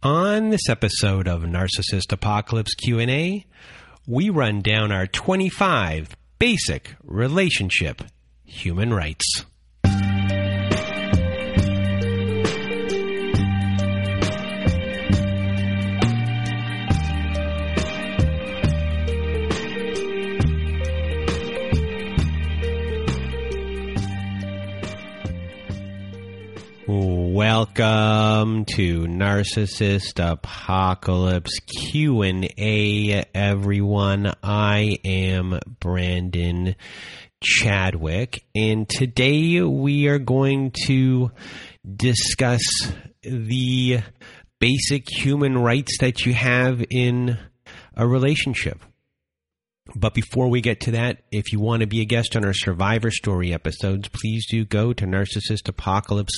On this episode of Narcissist Apocalypse Q&A, we run down our 25 basic relationship human rights. Welcome to Narcissist Apocalypse Q&A everyone. I am Brandon Chadwick and today we are going to discuss the basic human rights that you have in a relationship. But before we get to that, if you want to be a guest on our Survivor Story episodes, please do go to narcissistapocalypse.com.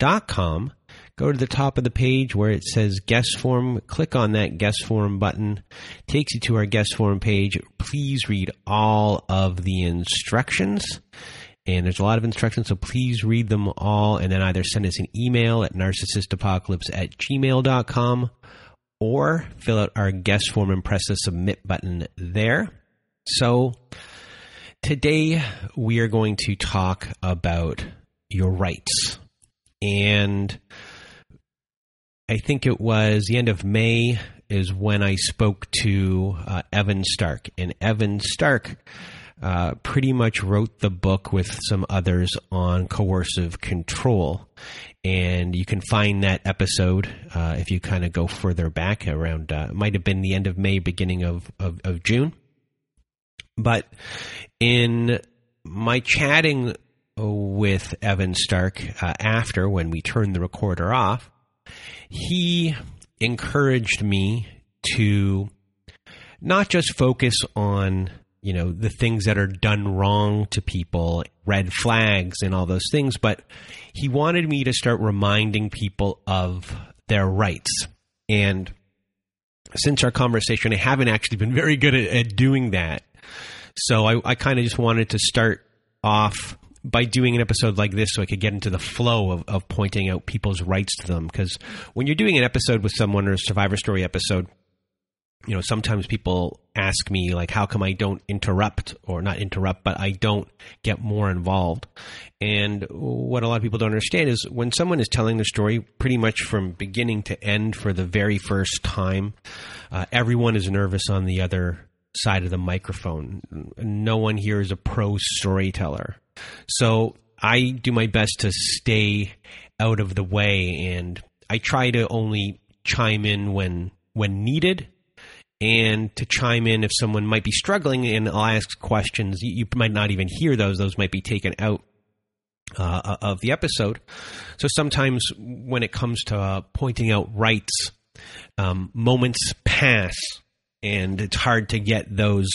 Go to the top of the page where it says guest form. Click on that guest form button. Takes you to our guest form page. Please read all of the instructions. And there's a lot of instructions, so please read them all and then either send us an email at narcissistapocalypse at gmail.com or fill out our guest form and press the submit button there. So, today we are going to talk about your rights. And I think it was the end of May is when I spoke to uh, Evan Stark. And Evan Stark uh, pretty much wrote the book with some others on coercive control. And you can find that episode uh, if you kind of go further back around, uh, might have been the end of May, beginning of, of, of June. But in my chatting with Evan Stark uh, after when we turned the recorder off, he encouraged me to not just focus on you know the things that are done wrong to people red flags and all those things but he wanted me to start reminding people of their rights. And since our conversation i haven't actually been very good at, at doing that. So i, I kind of just wanted to start off by doing an episode like this so I could get into the flow of, of pointing out people's rights to them. Because when you're doing an episode with someone or a Survivor Story episode, you know, sometimes people ask me, like, how come I don't interrupt or not interrupt, but I don't get more involved? And what a lot of people don't understand is when someone is telling the story pretty much from beginning to end for the very first time, uh, everyone is nervous on the other side of the microphone. No one here is a pro storyteller. So I do my best to stay out of the way and I try to only chime in when when needed and to chime in if someone might be struggling and I'll ask questions. You, might not even hear those, those might be taken out uh, of the episode. So sometimes when it comes to uh, pointing out rights, um, moments pass and it's hard to get those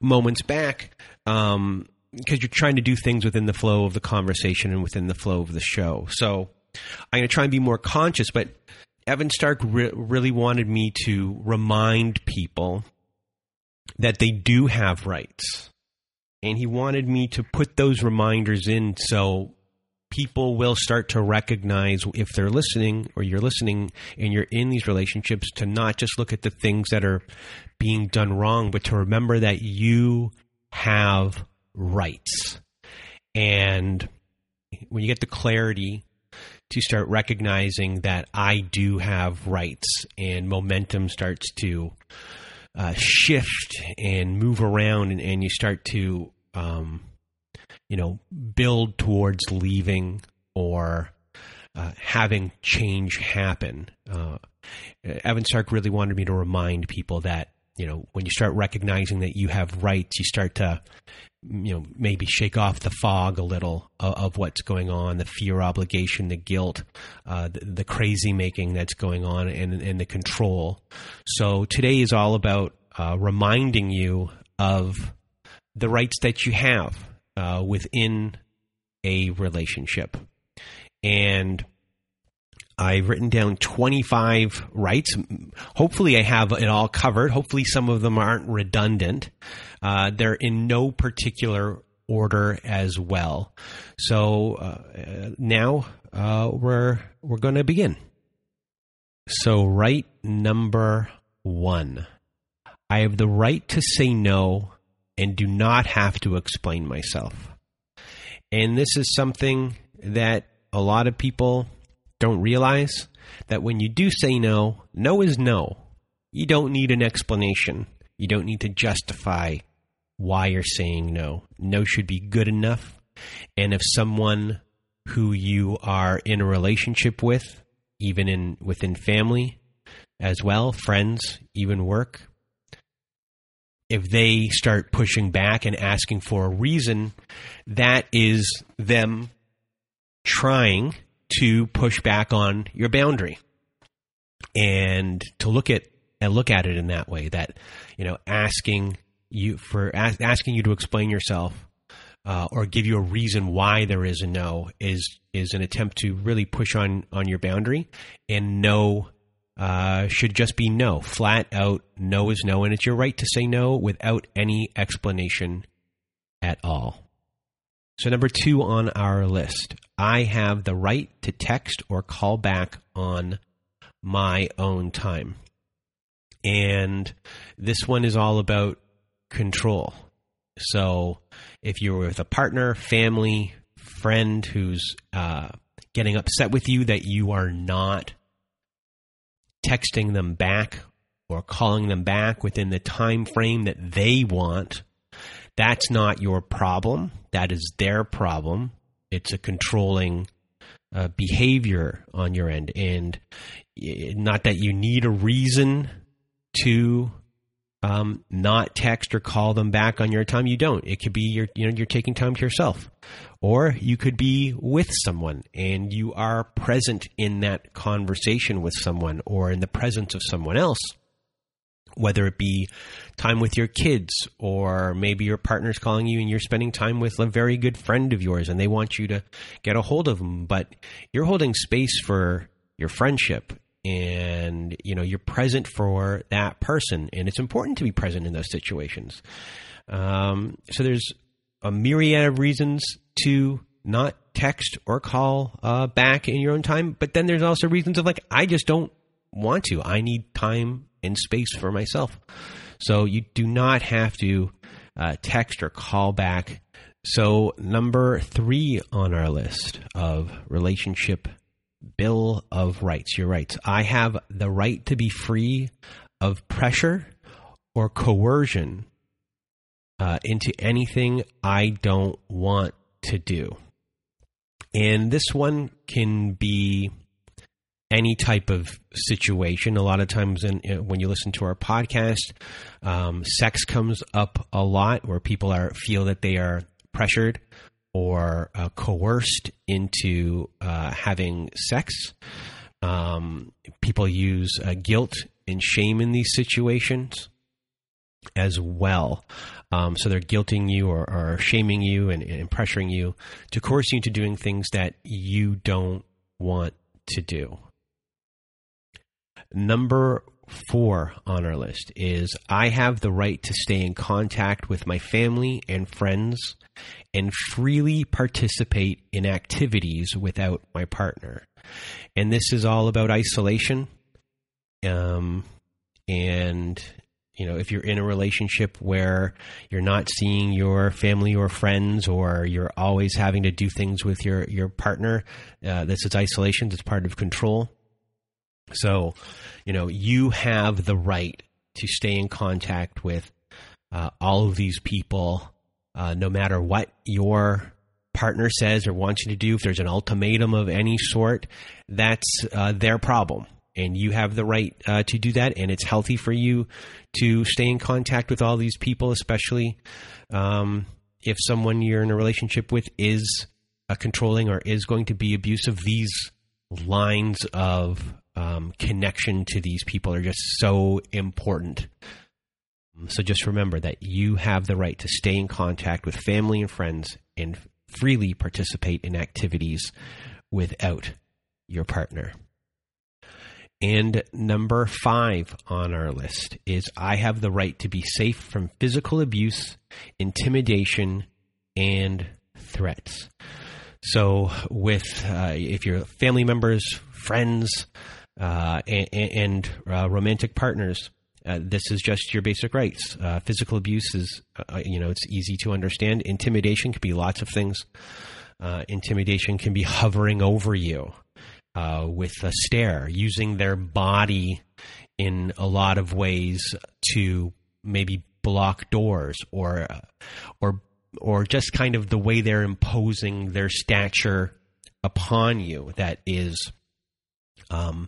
moments back. Um, because you're trying to do things within the flow of the conversation and within the flow of the show. So I'm going to try and be more conscious, but Evan Stark re- really wanted me to remind people that they do have rights. And he wanted me to put those reminders in so people will start to recognize if they're listening or you're listening and you're in these relationships to not just look at the things that are being done wrong, but to remember that you have rights. And when you get the clarity to start recognizing that I do have rights and momentum starts to uh, shift and move around, and, and you start to, um, you know, build towards leaving or uh, having change happen. Uh, Evan Stark really wanted me to remind people that you know when you start recognizing that you have rights, you start to you know maybe shake off the fog a little of, of what's going on, the fear, obligation, the guilt, uh, the, the, crazy making that's going on, and, and the control. So today is all about uh, reminding you of the rights that you have uh, within a relationship, and I've written down 25 rights. Hopefully, I have it all covered. Hopefully, some of them aren't redundant. Uh, they're in no particular order as well. So uh, now uh, we're we're going to begin. So, right number one, I have the right to say no and do not have to explain myself. And this is something that a lot of people don't realize that when you do say no, no is no. You don't need an explanation. You don't need to justify why you're saying no. No should be good enough. And if someone who you are in a relationship with, even in within family as well, friends, even work, if they start pushing back and asking for a reason, that is them trying to push back on your boundary. And to look at and look at it in that way that you know asking you for asking you to explain yourself uh, or give you a reason why there is a no is is an attempt to really push on on your boundary and no uh, should just be no flat out no is no and it's your right to say no without any explanation at all so, number two on our list, I have the right to text or call back on my own time. And this one is all about control. So, if you're with a partner, family, friend who's uh, getting upset with you that you are not texting them back or calling them back within the time frame that they want, that's not your problem. That is their problem. It's a controlling uh, behavior on your end. And not that you need a reason to um, not text or call them back on your time. You don't. It could be you're you know you're taking time to yourself, or you could be with someone and you are present in that conversation with someone or in the presence of someone else whether it be time with your kids or maybe your partner's calling you and you're spending time with a very good friend of yours and they want you to get a hold of them but you're holding space for your friendship and you know you're present for that person and it's important to be present in those situations um, so there's a myriad of reasons to not text or call uh, back in your own time but then there's also reasons of like i just don't want to i need time and space for myself. So you do not have to uh, text or call back. So, number three on our list of relationship bill of rights, your rights. I have the right to be free of pressure or coercion uh, into anything I don't want to do. And this one can be any type of situation. A lot of times, in, when you listen to our podcast, um, sex comes up a lot, where people are feel that they are pressured or uh, coerced into uh, having sex. Um, people use uh, guilt and shame in these situations as well. Um, so they're guilting you or, or shaming you and, and pressuring you to coerce you into doing things that you don't want to do. Number four on our list is I have the right to stay in contact with my family and friends and freely participate in activities without my partner. And this is all about isolation. Um, and you know, if you're in a relationship where you're not seeing your family or friends, or you're always having to do things with your your partner, uh, this is isolation. It's part of control. So, you know, you have the right to stay in contact with uh, all of these people, uh, no matter what your partner says or wants you to do. If there's an ultimatum of any sort, that's uh, their problem. And you have the right uh, to do that, and it's healthy for you to stay in contact with all these people, especially um, if someone you're in a relationship with is uh, controlling or is going to be abusive. These lines of um, connection to these people are just so important. So just remember that you have the right to stay in contact with family and friends and freely participate in activities without your partner. And number five on our list is I have the right to be safe from physical abuse, intimidation, and threats. So, with uh, if you're family members, friends, uh, and, and uh, romantic partners, uh, this is just your basic rights. Uh, physical abuse is, uh, you know, it's easy to understand. Intimidation can be lots of things. intimidation can be hovering over you with a stare, using their body in a lot of ways to maybe block doors or or or just kind of the way they're imposing their stature upon you that is um,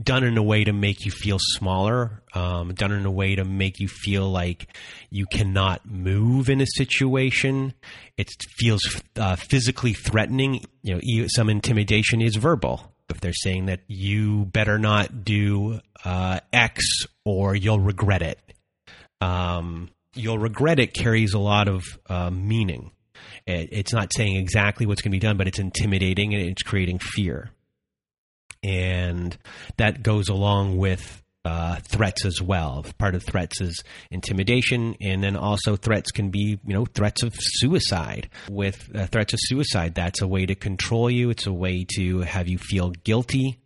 done in a way to make you feel smaller, um, done in a way to make you feel like you cannot move in a situation. It feels uh, physically threatening. You know, some intimidation is verbal. If they're saying that you better not do uh, X or you'll regret it, um, you'll regret it carries a lot of uh, meaning. It, it's not saying exactly what's going to be done, but it's intimidating and it's creating fear. And that goes along with uh, threats as well. Part of threats is intimidation, and then also threats can be, you know, threats of suicide. With uh, threats of suicide, that's a way to control you. It's a way to have you feel guilty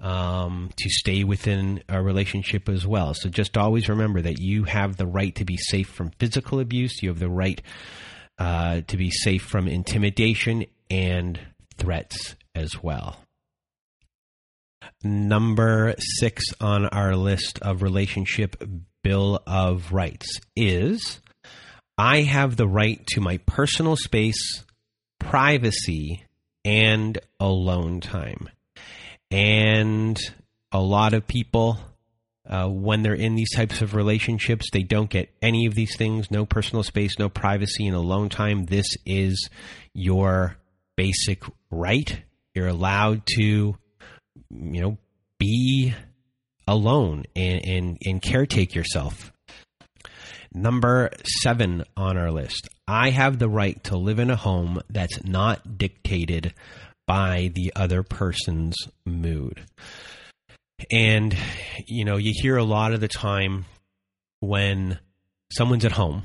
um, to stay within a relationship as well. So just always remember that you have the right to be safe from physical abuse. You have the right uh, to be safe from intimidation and threats as well. Number six on our list of relationship Bill of Rights is I have the right to my personal space, privacy, and alone time. And a lot of people, uh, when they're in these types of relationships, they don't get any of these things no personal space, no privacy, and alone time. This is your basic right. You're allowed to, you know, be alone and, and, and caretake yourself. Number seven on our list. I have the right to live in a home that's not dictated by the other person's mood. And, you know, you hear a lot of the time when someone's at home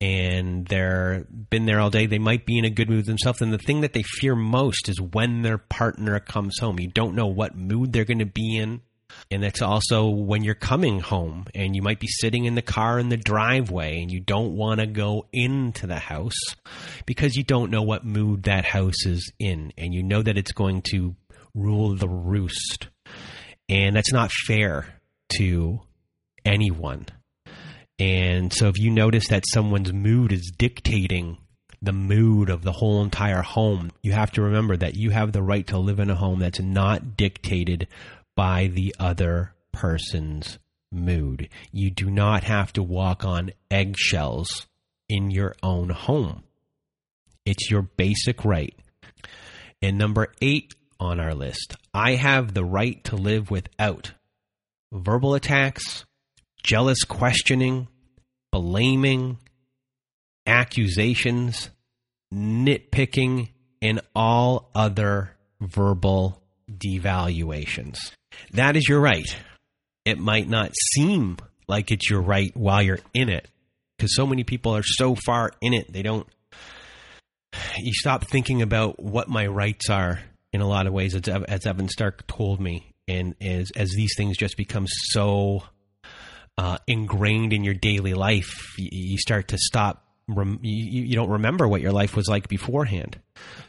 and they're been there all day, they might be in a good mood themselves. And the thing that they fear most is when their partner comes home. You don't know what mood they're going to be in. And that's also when you're coming home and you might be sitting in the car in the driveway and you don't want to go into the house because you don't know what mood that house is in and you know that it's going to rule the roost. And that's not fair to anyone. And so if you notice that someone's mood is dictating the mood of the whole entire home, you have to remember that you have the right to live in a home that's not dictated by the other person's mood. You do not have to walk on eggshells in your own home. It's your basic right. And number eight on our list, I have the right to live without verbal attacks, jealous questioning, blaming, accusations, nitpicking, and all other verbal devaluations. That is your right. It might not seem like it's your right while you're in it because so many people are so far in it, they don't. You stop thinking about what my rights are in a lot of ways, as, as Evan Stark told me, and as as these things just become so uh, ingrained in your daily life, you, start to stop. Rem, you, you don't remember what your life was like beforehand.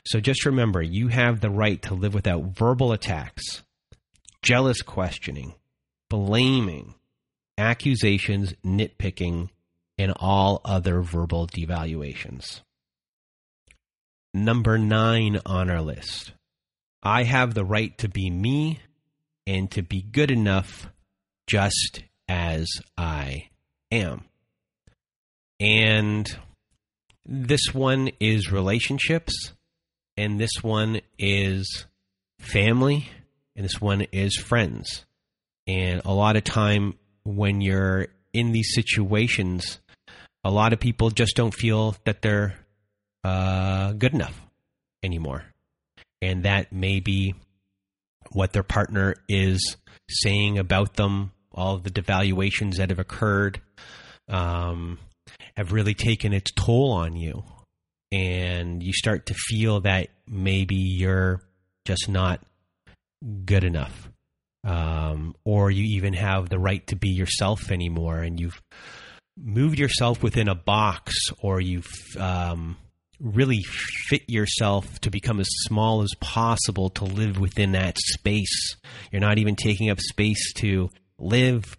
So just remember, you have the right to live without verbal attacks, jealous questioning, blaming, accusations, nitpicking, and all other verbal devaluations. Number nine on our list I have the right to be me and to be good enough just as I am. And this one is relationships, and this one is family, and this one is friends. And a lot of time when you're in these situations, a lot of people just don't feel that they're uh, good enough anymore. And that may be what their partner is saying about them, all the devaluations that have occurred um, have really taken its toll on you. And you start to feel that maybe you're just not good enough. Um, or you even have the right to be yourself anymore, and you've moved yourself within a box, or you've um, really fit yourself to become as small as possible to live within that space. You're not even taking up space to live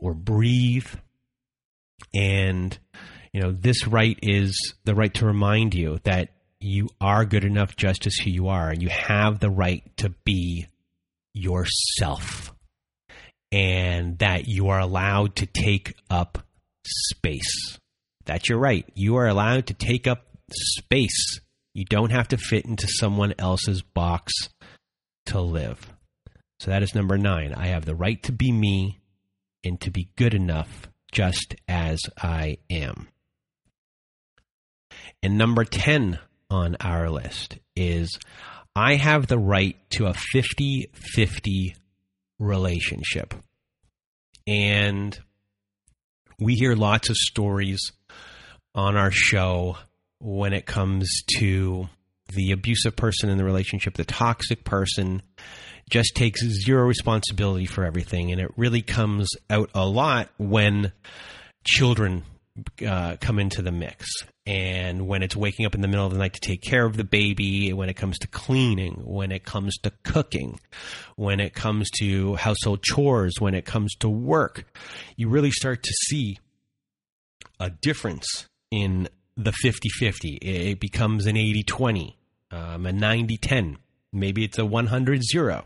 or breathe. And, you know, this right is the right to remind you that you are good enough just as who you are. And you have the right to be yourself. And that you are allowed to take up space. That's your right. You are allowed to take up space. You don't have to fit into someone else's box to live. So that is number nine. I have the right to be me and to be good enough just as I am. And number 10 on our list is I have the right to a 50 50 relationship. And we hear lots of stories on our show when it comes to the abusive person in the relationship, the toxic person just takes zero responsibility for everything. And it really comes out a lot when children uh, come into the mix. And when it's waking up in the middle of the night to take care of the baby, when it comes to cleaning, when it comes to cooking, when it comes to household chores, when it comes to work, you really start to see a difference in the 50 50. It becomes an 80 20, um, a 90 10. Maybe it's a 100 0.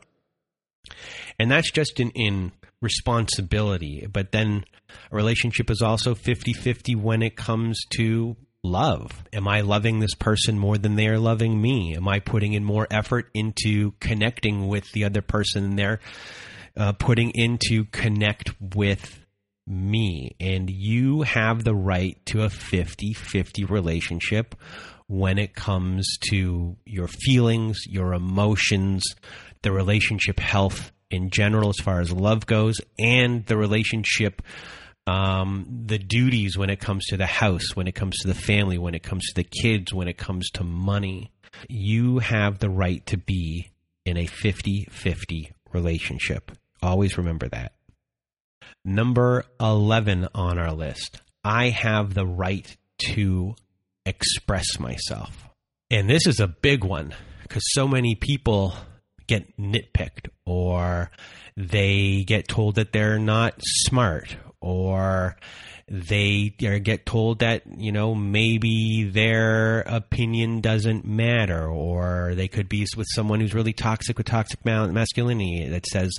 And that's just in, in responsibility. But then a relationship is also 50 50 when it comes to love. Am I loving this person more than they are loving me? Am I putting in more effort into connecting with the other person than they're uh, putting into connect with me. And you have the right to a 50 50 relationship when it comes to your feelings, your emotions, the relationship health in general, as far as love goes, and the relationship. Um, the duties when it comes to the house, when it comes to the family, when it comes to the kids, when it comes to money. You have the right to be in a 50 50 relationship. Always remember that. Number 11 on our list. I have the right to express myself. And this is a big one because so many people get nitpicked or they get told that they're not smart or they get told that you know maybe their opinion doesn't matter or they could be with someone who's really toxic with toxic masculinity that says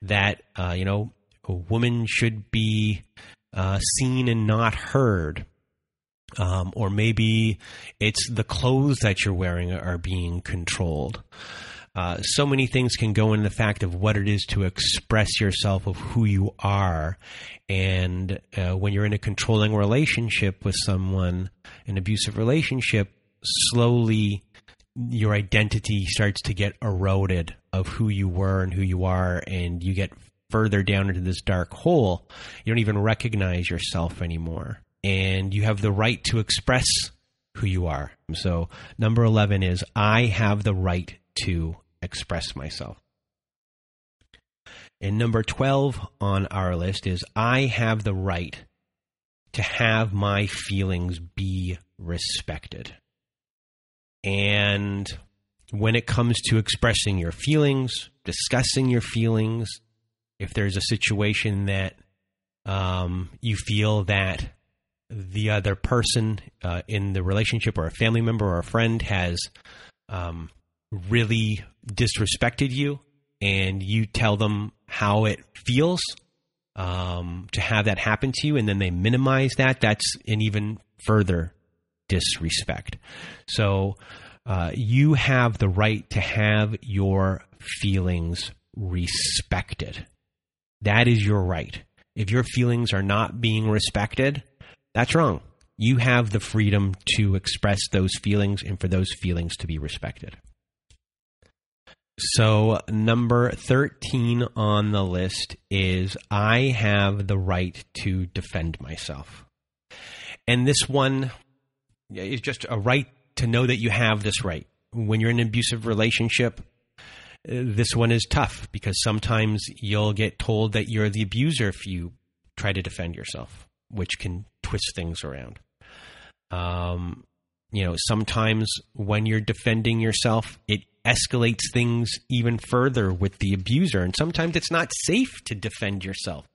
that uh, you know a woman should be uh, seen and not heard. Um, or maybe it's the clothes that you're wearing are being controlled. Uh, so many things can go in the fact of what it is to express yourself of who you are. And uh, when you're in a controlling relationship with someone, an abusive relationship, slowly your identity starts to get eroded of who you were and who you are, and you get further down into this dark hole, you don't even recognize yourself anymore. And you have the right to express who you are. So, number 11 is I have the right to express myself. And number 12 on our list is I have the right to have my feelings be respected. And when it comes to expressing your feelings, discussing your feelings, if there's a situation that um, you feel that the other person uh, in the relationship or a family member or a friend has um, really disrespected you and you tell them how it feels um, to have that happen to you and then they minimize that that's an even further disrespect. So uh, you have the right to have your feelings respected. That is your right. If your feelings are not being respected that's wrong. You have the freedom to express those feelings and for those feelings to be respected. So, number 13 on the list is I have the right to defend myself. And this one is just a right to know that you have this right. When you're in an abusive relationship, this one is tough because sometimes you'll get told that you're the abuser if you try to defend yourself which can twist things around. Um, you know, sometimes when you're defending yourself, it escalates things even further with the abuser, and sometimes it's not safe to defend yourself.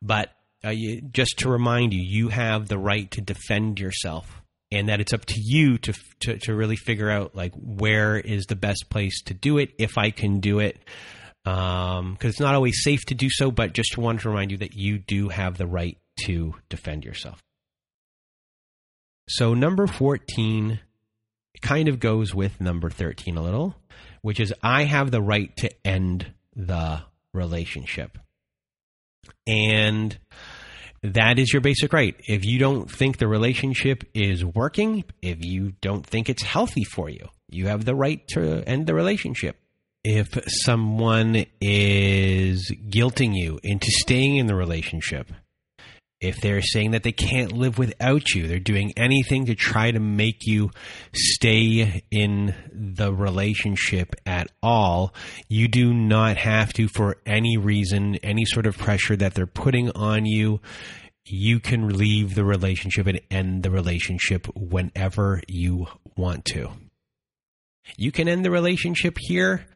But uh, you, just to remind you, you have the right to defend yourself, and that it's up to you to, to to really figure out like where is the best place to do it, if I can do it, because um, it's not always safe to do so. But just wanted to remind you that you do have the right to defend yourself. So, number 14 kind of goes with number 13 a little, which is I have the right to end the relationship. And that is your basic right. If you don't think the relationship is working, if you don't think it's healthy for you, you have the right to end the relationship. If someone is guilting you into staying in the relationship, if they're saying that they can't live without you, they're doing anything to try to make you stay in the relationship at all, you do not have to, for any reason, any sort of pressure that they're putting on you. You can leave the relationship and end the relationship whenever you want to. You can end the relationship here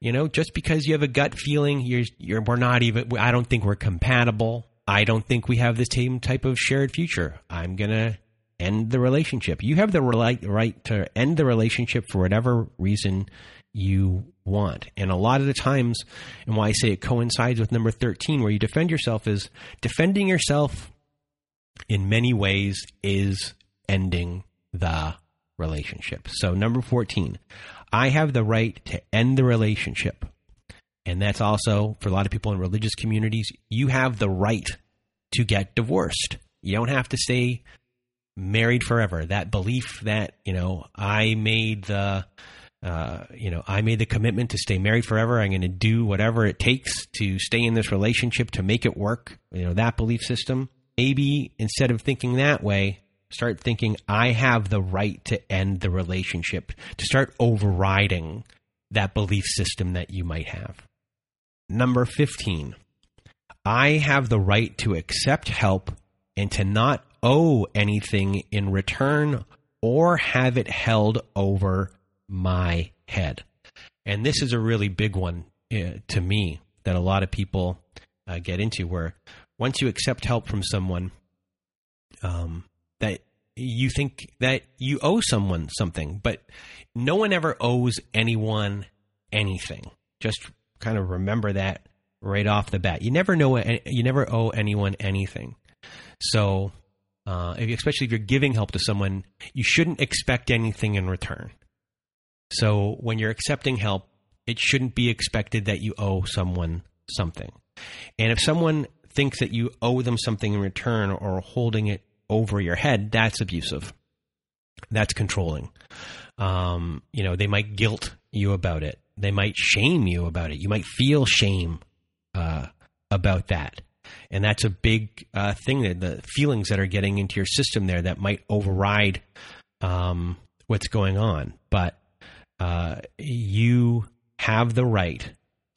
you know just because you have a gut feeling you're, you're we're not even i don't think we're compatible I don't think we have the same type of shared future. I'm going to end the relationship. You have the right, to end the relationship for whatever reason you want. And a lot of the times, and why I say it coincides with number 13, where you defend yourself, is defending yourself in many ways is ending the relationship. So, number 14, I have the right to end the relationship. And that's also for a lot of people in religious communities, you have the right to get divorced. You don't have to stay married forever. That belief that, you know, I made the uh, you know, I made the commitment to stay married forever. I'm going to do whatever it takes to stay in this relationship to make it work. You know, that belief system. Maybe instead of thinking that way, start thinking, I have the right to end the relationship, to start overriding that belief system that you might have. Number 15, I have the right to accept help and to not owe anything in return or have it held over my head. And this is a really big one uh, to me that a lot of people uh, get into where once you accept help from someone, um, that you think that you owe someone something, but no one ever owes anyone anything. Just kind of remember that right off the bat. You never know, you never owe anyone anything. So, uh, especially if you're giving help to someone, you shouldn't expect anything in return. So, when you're accepting help, it shouldn't be expected that you owe someone something. And if someone thinks that you owe them something in return or holding it over your head, that's abusive. That's controlling. Um, you know, they might guilt you about it they might shame you about it. You might feel shame uh, about that. And that's a big uh, thing that the feelings that are getting into your system there that might override um, what's going on. But uh, you have the right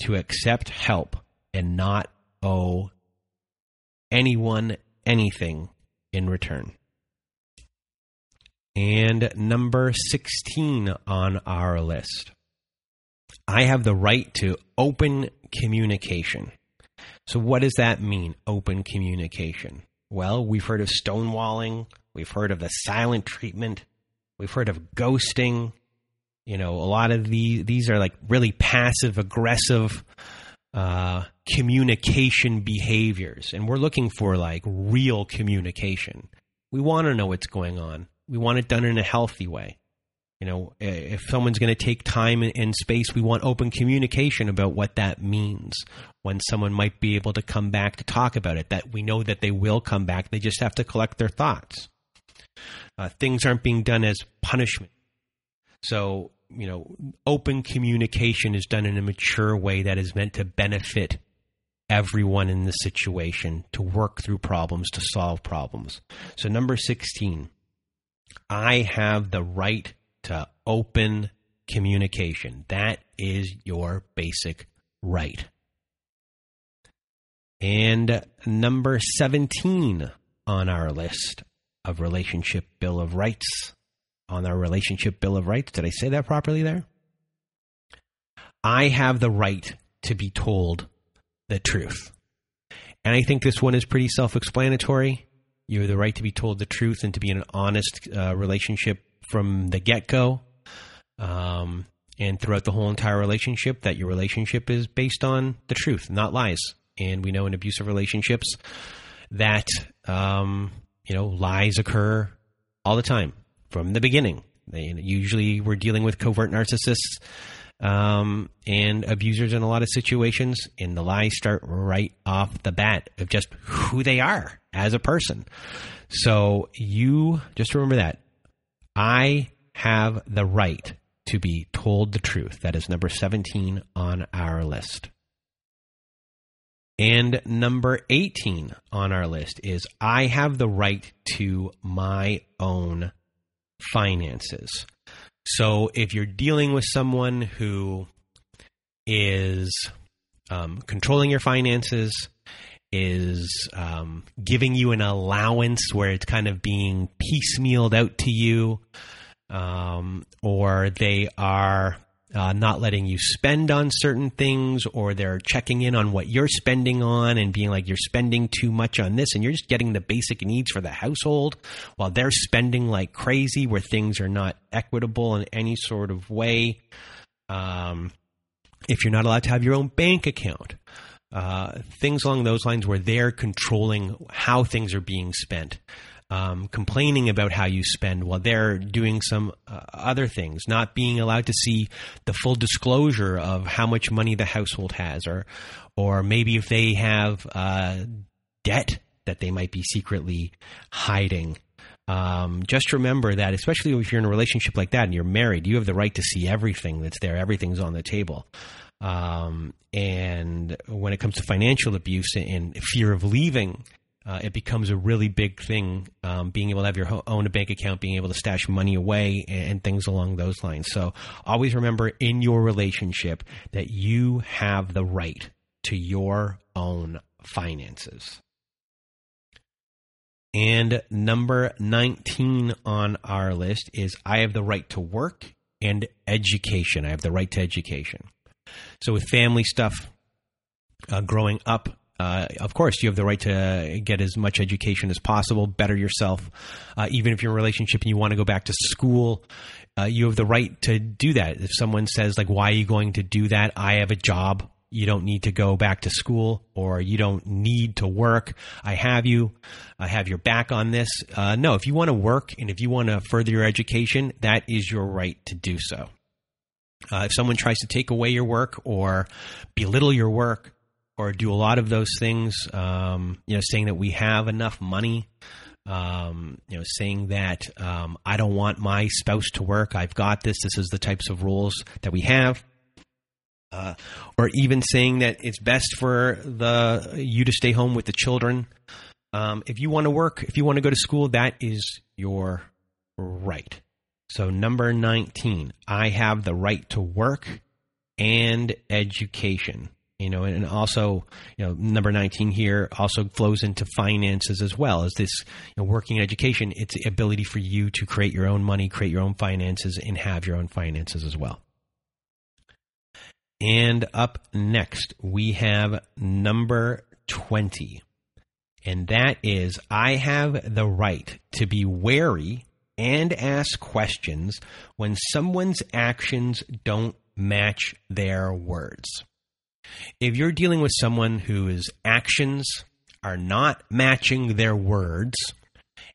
to accept help and not owe anyone anything in return. And number 16 on our list I have the right to open communication. So, what does that mean, open communication? Well, we've heard of stonewalling, we've heard of the silent treatment, we've heard of ghosting. You know, a lot of these these are like really passive aggressive uh, communication behaviors, and we're looking for like real communication. We want to know what's going on. We want it done in a healthy way. You know, if someone's going to take time and space, we want open communication about what that means. When someone might be able to come back to talk about it, that we know that they will come back. They just have to collect their thoughts. Uh, things aren't being done as punishment. So, you know, open communication is done in a mature way that is meant to benefit everyone in the situation, to work through problems, to solve problems. So, number 16, I have the right to open communication. That is your basic right. And number 17 on our list of Relationship Bill of Rights. On our Relationship Bill of Rights. Did I say that properly there? I have the right to be told the truth. And I think this one is pretty self explanatory. You have the right to be told the truth and to be in an honest uh, relationship from the get go. Um, and throughout the whole entire relationship, that your relationship is based on the truth, not lies. And we know in abusive relationships that, um, you know, lies occur all the time from the beginning. They, usually we're dealing with covert narcissists um, and abusers in a lot of situations, and the lies start right off the bat of just who they are as a person. So you just remember that. I have the right to be told the truth. That is number 17 on our list. And number 18 on our list is I have the right to my own finances. So if you're dealing with someone who is um, controlling your finances, is um, giving you an allowance where it's kind of being piecemealed out to you, um, or they are uh, not letting you spend on certain things, or they're checking in on what you're spending on and being like, you're spending too much on this, and you're just getting the basic needs for the household while they're spending like crazy where things are not equitable in any sort of way. Um, if you're not allowed to have your own bank account, uh, things along those lines where they're controlling how things are being spent um, complaining about how you spend while they're doing some uh, other things, not being allowed to see the full disclosure of how much money the household has, or or maybe if they have uh, debt that they might be secretly hiding. Um, just remember that, especially if you're in a relationship like that and you're married, you have the right to see everything that's there. Everything's on the table. Um, and when it comes to financial abuse and fear of leaving uh, it becomes a really big thing. Um, being able to have your own bank account, being able to stash money away, and, and things along those lines. So always remember in your relationship that you have the right to your own finances. And number 19 on our list is I have the right to work and education. I have the right to education. So, with family stuff, uh, growing up, uh, of course, you have the right to get as much education as possible, better yourself. Uh, even if you're in a relationship and you want to go back to school, uh, you have the right to do that. If someone says, like, why are you going to do that? I have a job. You don't need to go back to school or you don't need to work. I have you. I have your back on this. Uh, no, if you want to work and if you want to further your education, that is your right to do so. Uh, if someone tries to take away your work or belittle your work, or do a lot of those things. Um, you know, saying that we have enough money. Um, you know, saying that um, I don't want my spouse to work. I've got this. This is the types of rules that we have. Uh, or even saying that it's best for the you to stay home with the children. Um, if you want to work, if you want to go to school, that is your right. So number nineteen, I have the right to work and education you know, and also, you know, number 19 here also flows into finances as well as this, you know, working in education. It's the ability for you to create your own money, create your own finances, and have your own finances as well. And up next, we have number 20. And that is I have the right to be wary and ask questions when someone's actions don't match their words. If you're dealing with someone whose actions are not matching their words,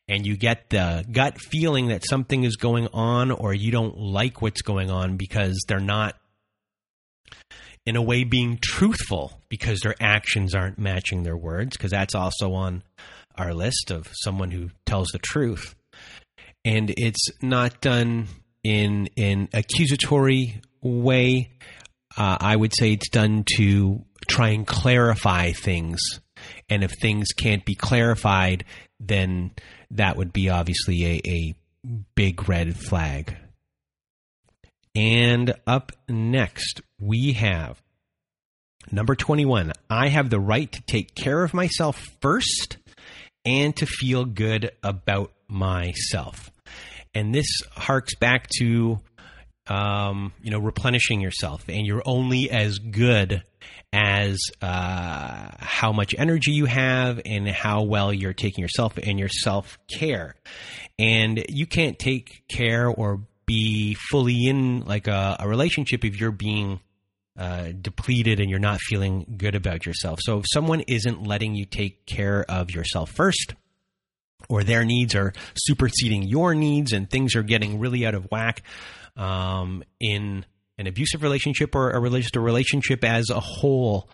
and you get the gut feeling that something is going on or you don't like what's going on because they're not in a way being truthful because their actions aren't matching their words because that's also on our list of someone who tells the truth and it's not done in an accusatory way uh, i would say it's done to try and clarify things and if things can't be clarified then that would be obviously a, a big red flag. And up next, we have number 21. I have the right to take care of myself first and to feel good about myself. And this harks back to um, you know replenishing yourself, and you're only as good as uh, how much energy you have and how well you're taking yourself and your self care. And you can't take care or be fully in like a, a relationship if you're being uh, depleted and you're not feeling good about yourself. So if someone isn't letting you take care of yourself first, or their needs are superseding your needs and things are getting really out of whack um, in an abusive relationship or a religious relationship as a whole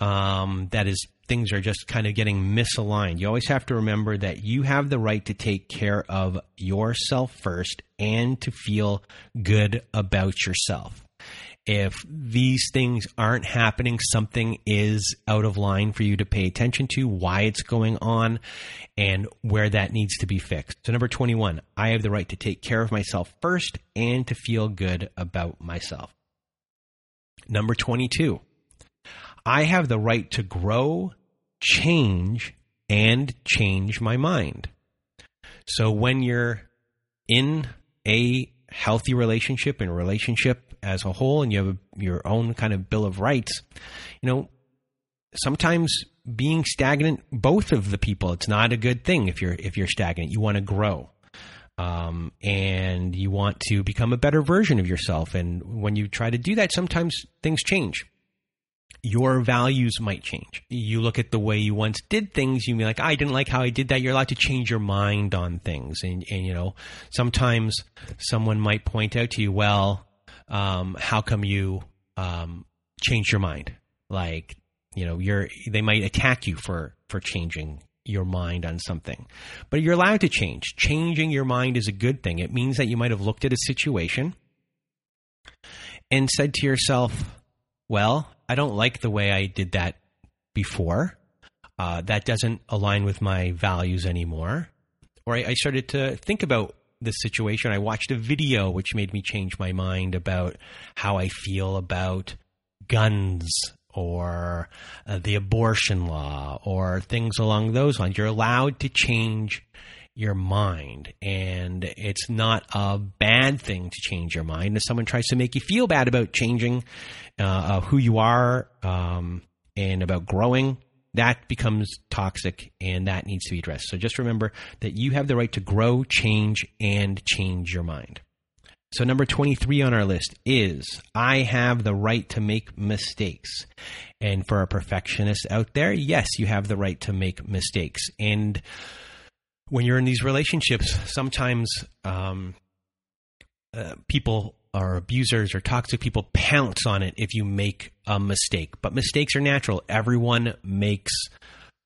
um, that is things are just kind of getting misaligned. You always have to remember that you have the right to take care of yourself first and to feel good about yourself if these things aren't happening, something is out of line for you to pay attention to, why it's going on, and where that needs to be fixed. So, number 21, I have the right to take care of myself first and to feel good about myself. Number 22, I have the right to grow, change, and change my mind. So, when you're in a healthy relationship and a relationship as a whole and you have a, your own kind of bill of rights, you know, sometimes being stagnant, both of the people, it's not a good thing if you're if you're stagnant. You want to grow. Um, and you want to become a better version of yourself. And when you try to do that, sometimes things change. Your values might change. You look at the way you once did things, you be like, I didn't like how I did that. You're allowed to change your mind on things. And, and you know, sometimes someone might point out to you, well, um, how come you um, change your mind? Like, you know, you're they might attack you for for changing your mind on something. But you're allowed to change. Changing your mind is a good thing. It means that you might have looked at a situation and said to yourself, well, I don't like the way I did that before. Uh, that doesn't align with my values anymore. Or I, I started to think about this situation. I watched a video which made me change my mind about how I feel about guns or uh, the abortion law or things along those lines. You're allowed to change your mind, and it's not a bad thing to change your mind. If someone tries to make you feel bad about changing uh, who you are um, and about growing, that becomes toxic and that needs to be addressed. So just remember that you have the right to grow, change, and change your mind. So, number 23 on our list is I have the right to make mistakes. And for a perfectionist out there, yes, you have the right to make mistakes. And when you're in these relationships, sometimes um, uh, people or abusers or toxic people pounce on it if you make a mistake. But mistakes are natural. Everyone makes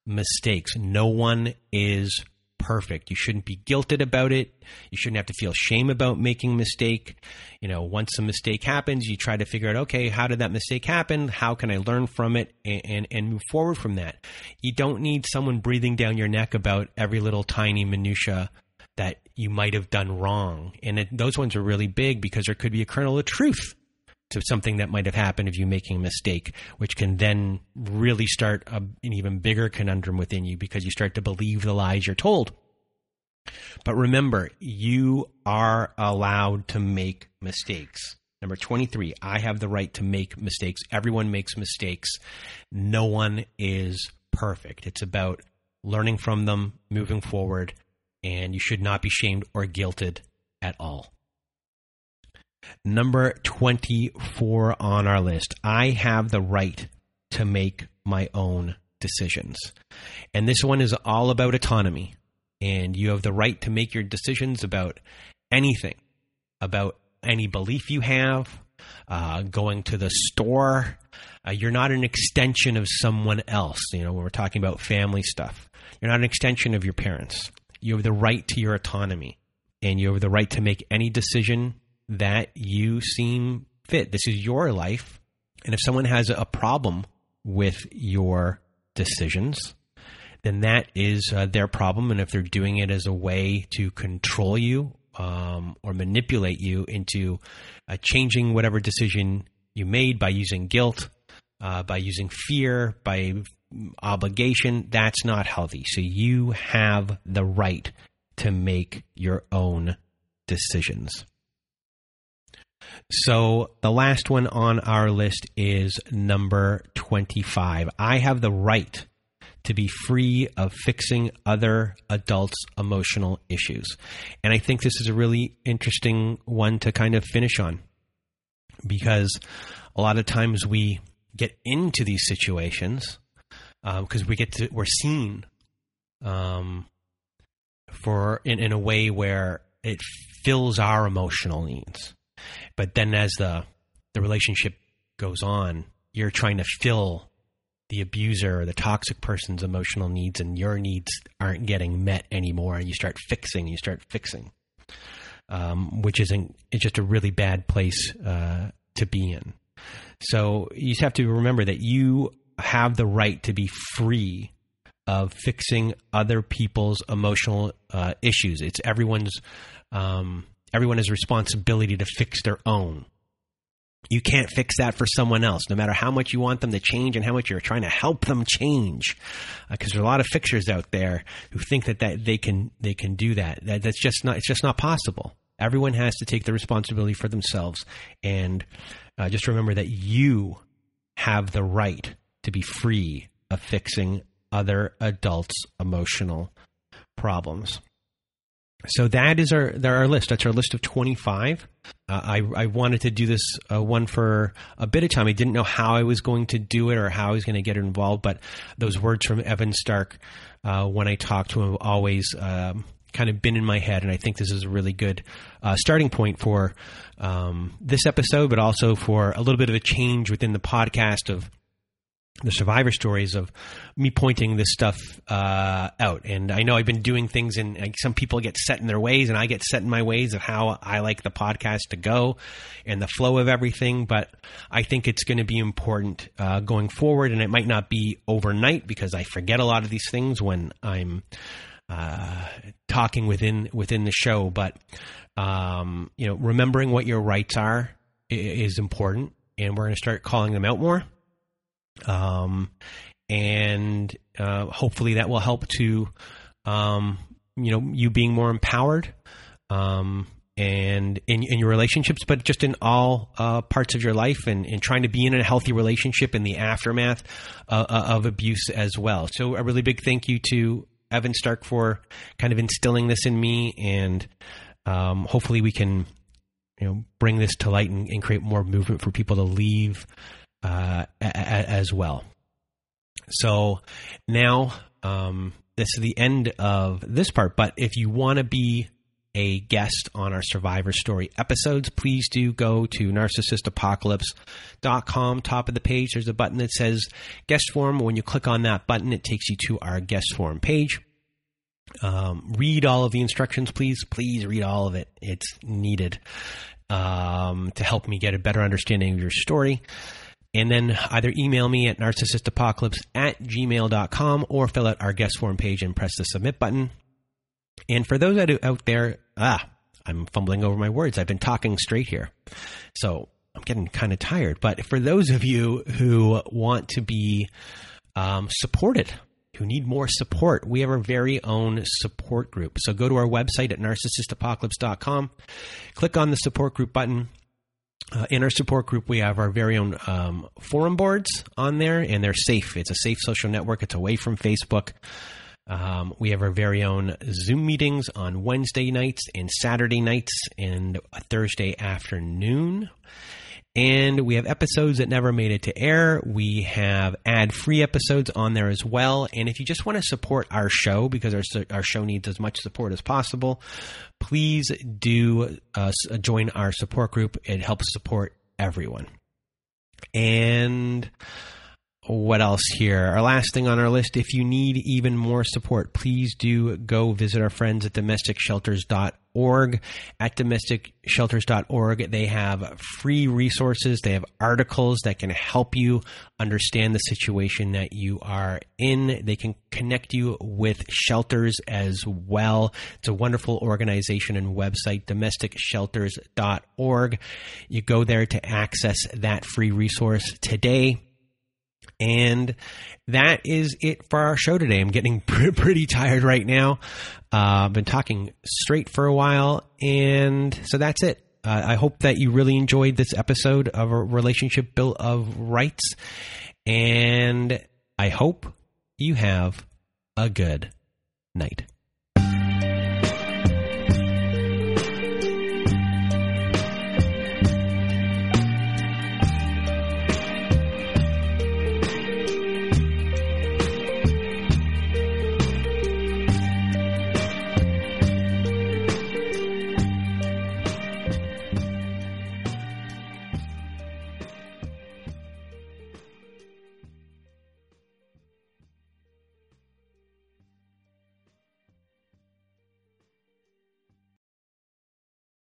mistakes. No one is perfect. You shouldn't be guilted about it. You shouldn't have to feel shame about making a mistake. You know, once a mistake happens, you try to figure out, okay, how did that mistake happen? How can I learn from it and, and, and move forward from that? You don't need someone breathing down your neck about every little tiny minutia that you might have done wrong. And it, those ones are really big because there could be a kernel of truth to something that might have happened of you making a mistake, which can then really start a, an even bigger conundrum within you because you start to believe the lies you're told. But remember, you are allowed to make mistakes. Number 23, I have the right to make mistakes. Everyone makes mistakes. No one is perfect. It's about learning from them, moving forward, and you should not be shamed or guilted at all. Number 24 on our list. I have the right to make my own decisions. And this one is all about autonomy. And you have the right to make your decisions about anything, about any belief you have, uh, going to the store. Uh, you're not an extension of someone else. You know, when we're talking about family stuff, you're not an extension of your parents. You have the right to your autonomy, and you have the right to make any decision that you seem fit. This is your life. And if someone has a problem with your decisions, then that is uh, their problem. And if they're doing it as a way to control you um, or manipulate you into uh, changing whatever decision you made by using guilt, uh, by using fear, by obligation, that's not healthy. So you have the right to make your own decisions. So the last one on our list is number 25. I have the right to be free of fixing other adults' emotional issues. And I think this is a really interesting one to kind of finish on because a lot of times we get into these situations because um, we get to we're seen um, for in, in a way where it fills our emotional needs. But then as the the relationship goes on, you're trying to fill the abuser or the toxic person's emotional needs and your needs aren't getting met anymore and you start fixing you start fixing um, which isn't it's just a really bad place uh, to be in. So you just have to remember that you have the right to be free of fixing other people's emotional uh, issues it's everyone's um, everyone has responsibility to fix their own. You can't fix that for someone else, no matter how much you want them to change and how much you're trying to help them change. Because uh, there's a lot of fixers out there who think that, that they can they can do that. that. That's just not it's just not possible. Everyone has to take the responsibility for themselves, and uh, just remember that you have the right to be free of fixing other adults' emotional problems. So that is our there our list. That's our list of 25. Uh, I, I wanted to do this uh, one for a bit of time. I didn't know how I was going to do it or how I was going to get involved, but those words from Evan Stark uh, when I talked to him always um, kind of been in my head, and I think this is a really good uh, starting point for um, this episode, but also for a little bit of a change within the podcast of the survivor stories of me pointing this stuff uh, out. And I know I've been doing things, and like, some people get set in their ways, and I get set in my ways of how I like the podcast to go and the flow of everything. But I think it's going to be important uh, going forward, and it might not be overnight because I forget a lot of these things when I'm uh, talking within within the show. But um, you know, remembering what your rights are is important, and we're going to start calling them out more um, and uh, hopefully that will help to um, you know you being more empowered um, and in, in your relationships, but just in all uh, parts of your life and, and trying to be in a healthy relationship in the aftermath uh, uh of abuse as well. So a really big thank you to Evan Stark for kind of instilling this in me, and um, hopefully we can you know bring this to light and, and create more movement for people to leave uh, a- a- as well. So now um, this is the end of this part. But if you want to be a guest on our Survivor Story episodes, please do go to narcissistapocalypse.com. Top of the page, there's a button that says guest form. When you click on that button, it takes you to our guest form page. Um, read all of the instructions, please. Please read all of it. It's needed um, to help me get a better understanding of your story and then either email me at narcissistapocalypse at gmail.com or fill out our guest form page and press the submit button. And for those out there, ah, I'm fumbling over my words. I've been talking straight here. So I'm getting kind of tired. But for those of you who want to be um, supported, who need more support, we have our very own support group. So go to our website at narcissistapocalypse.com, click on the support group button, Uh, in our support group, we have our very own um, forum boards on there, and they're safe. It's a safe social network. It's away from Facebook. Um, we have our very own Zoom meetings on Wednesday nights and Saturday nights and Thursday afternoon. And we have episodes that never made it to air. We have ad free episodes on there as well. And if you just want to support our show, because our, our show needs as much support as possible, please do uh, join our support group. It helps support everyone. And what else here? Our last thing on our list if you need even more support, please do go visit our friends at domesticshelters.org. At domesticshelters.org, they have free resources, they have articles that can help you understand the situation that you are in. They can connect you with shelters as well. It's a wonderful organization and website, domesticshelters.org. You go there to access that free resource today and that is it for our show today. I'm getting pretty tired right now. Uh, I've been talking straight for a while, and so that's it. Uh, I hope that you really enjoyed this episode of a relationship bill of rights, and I hope you have a good night.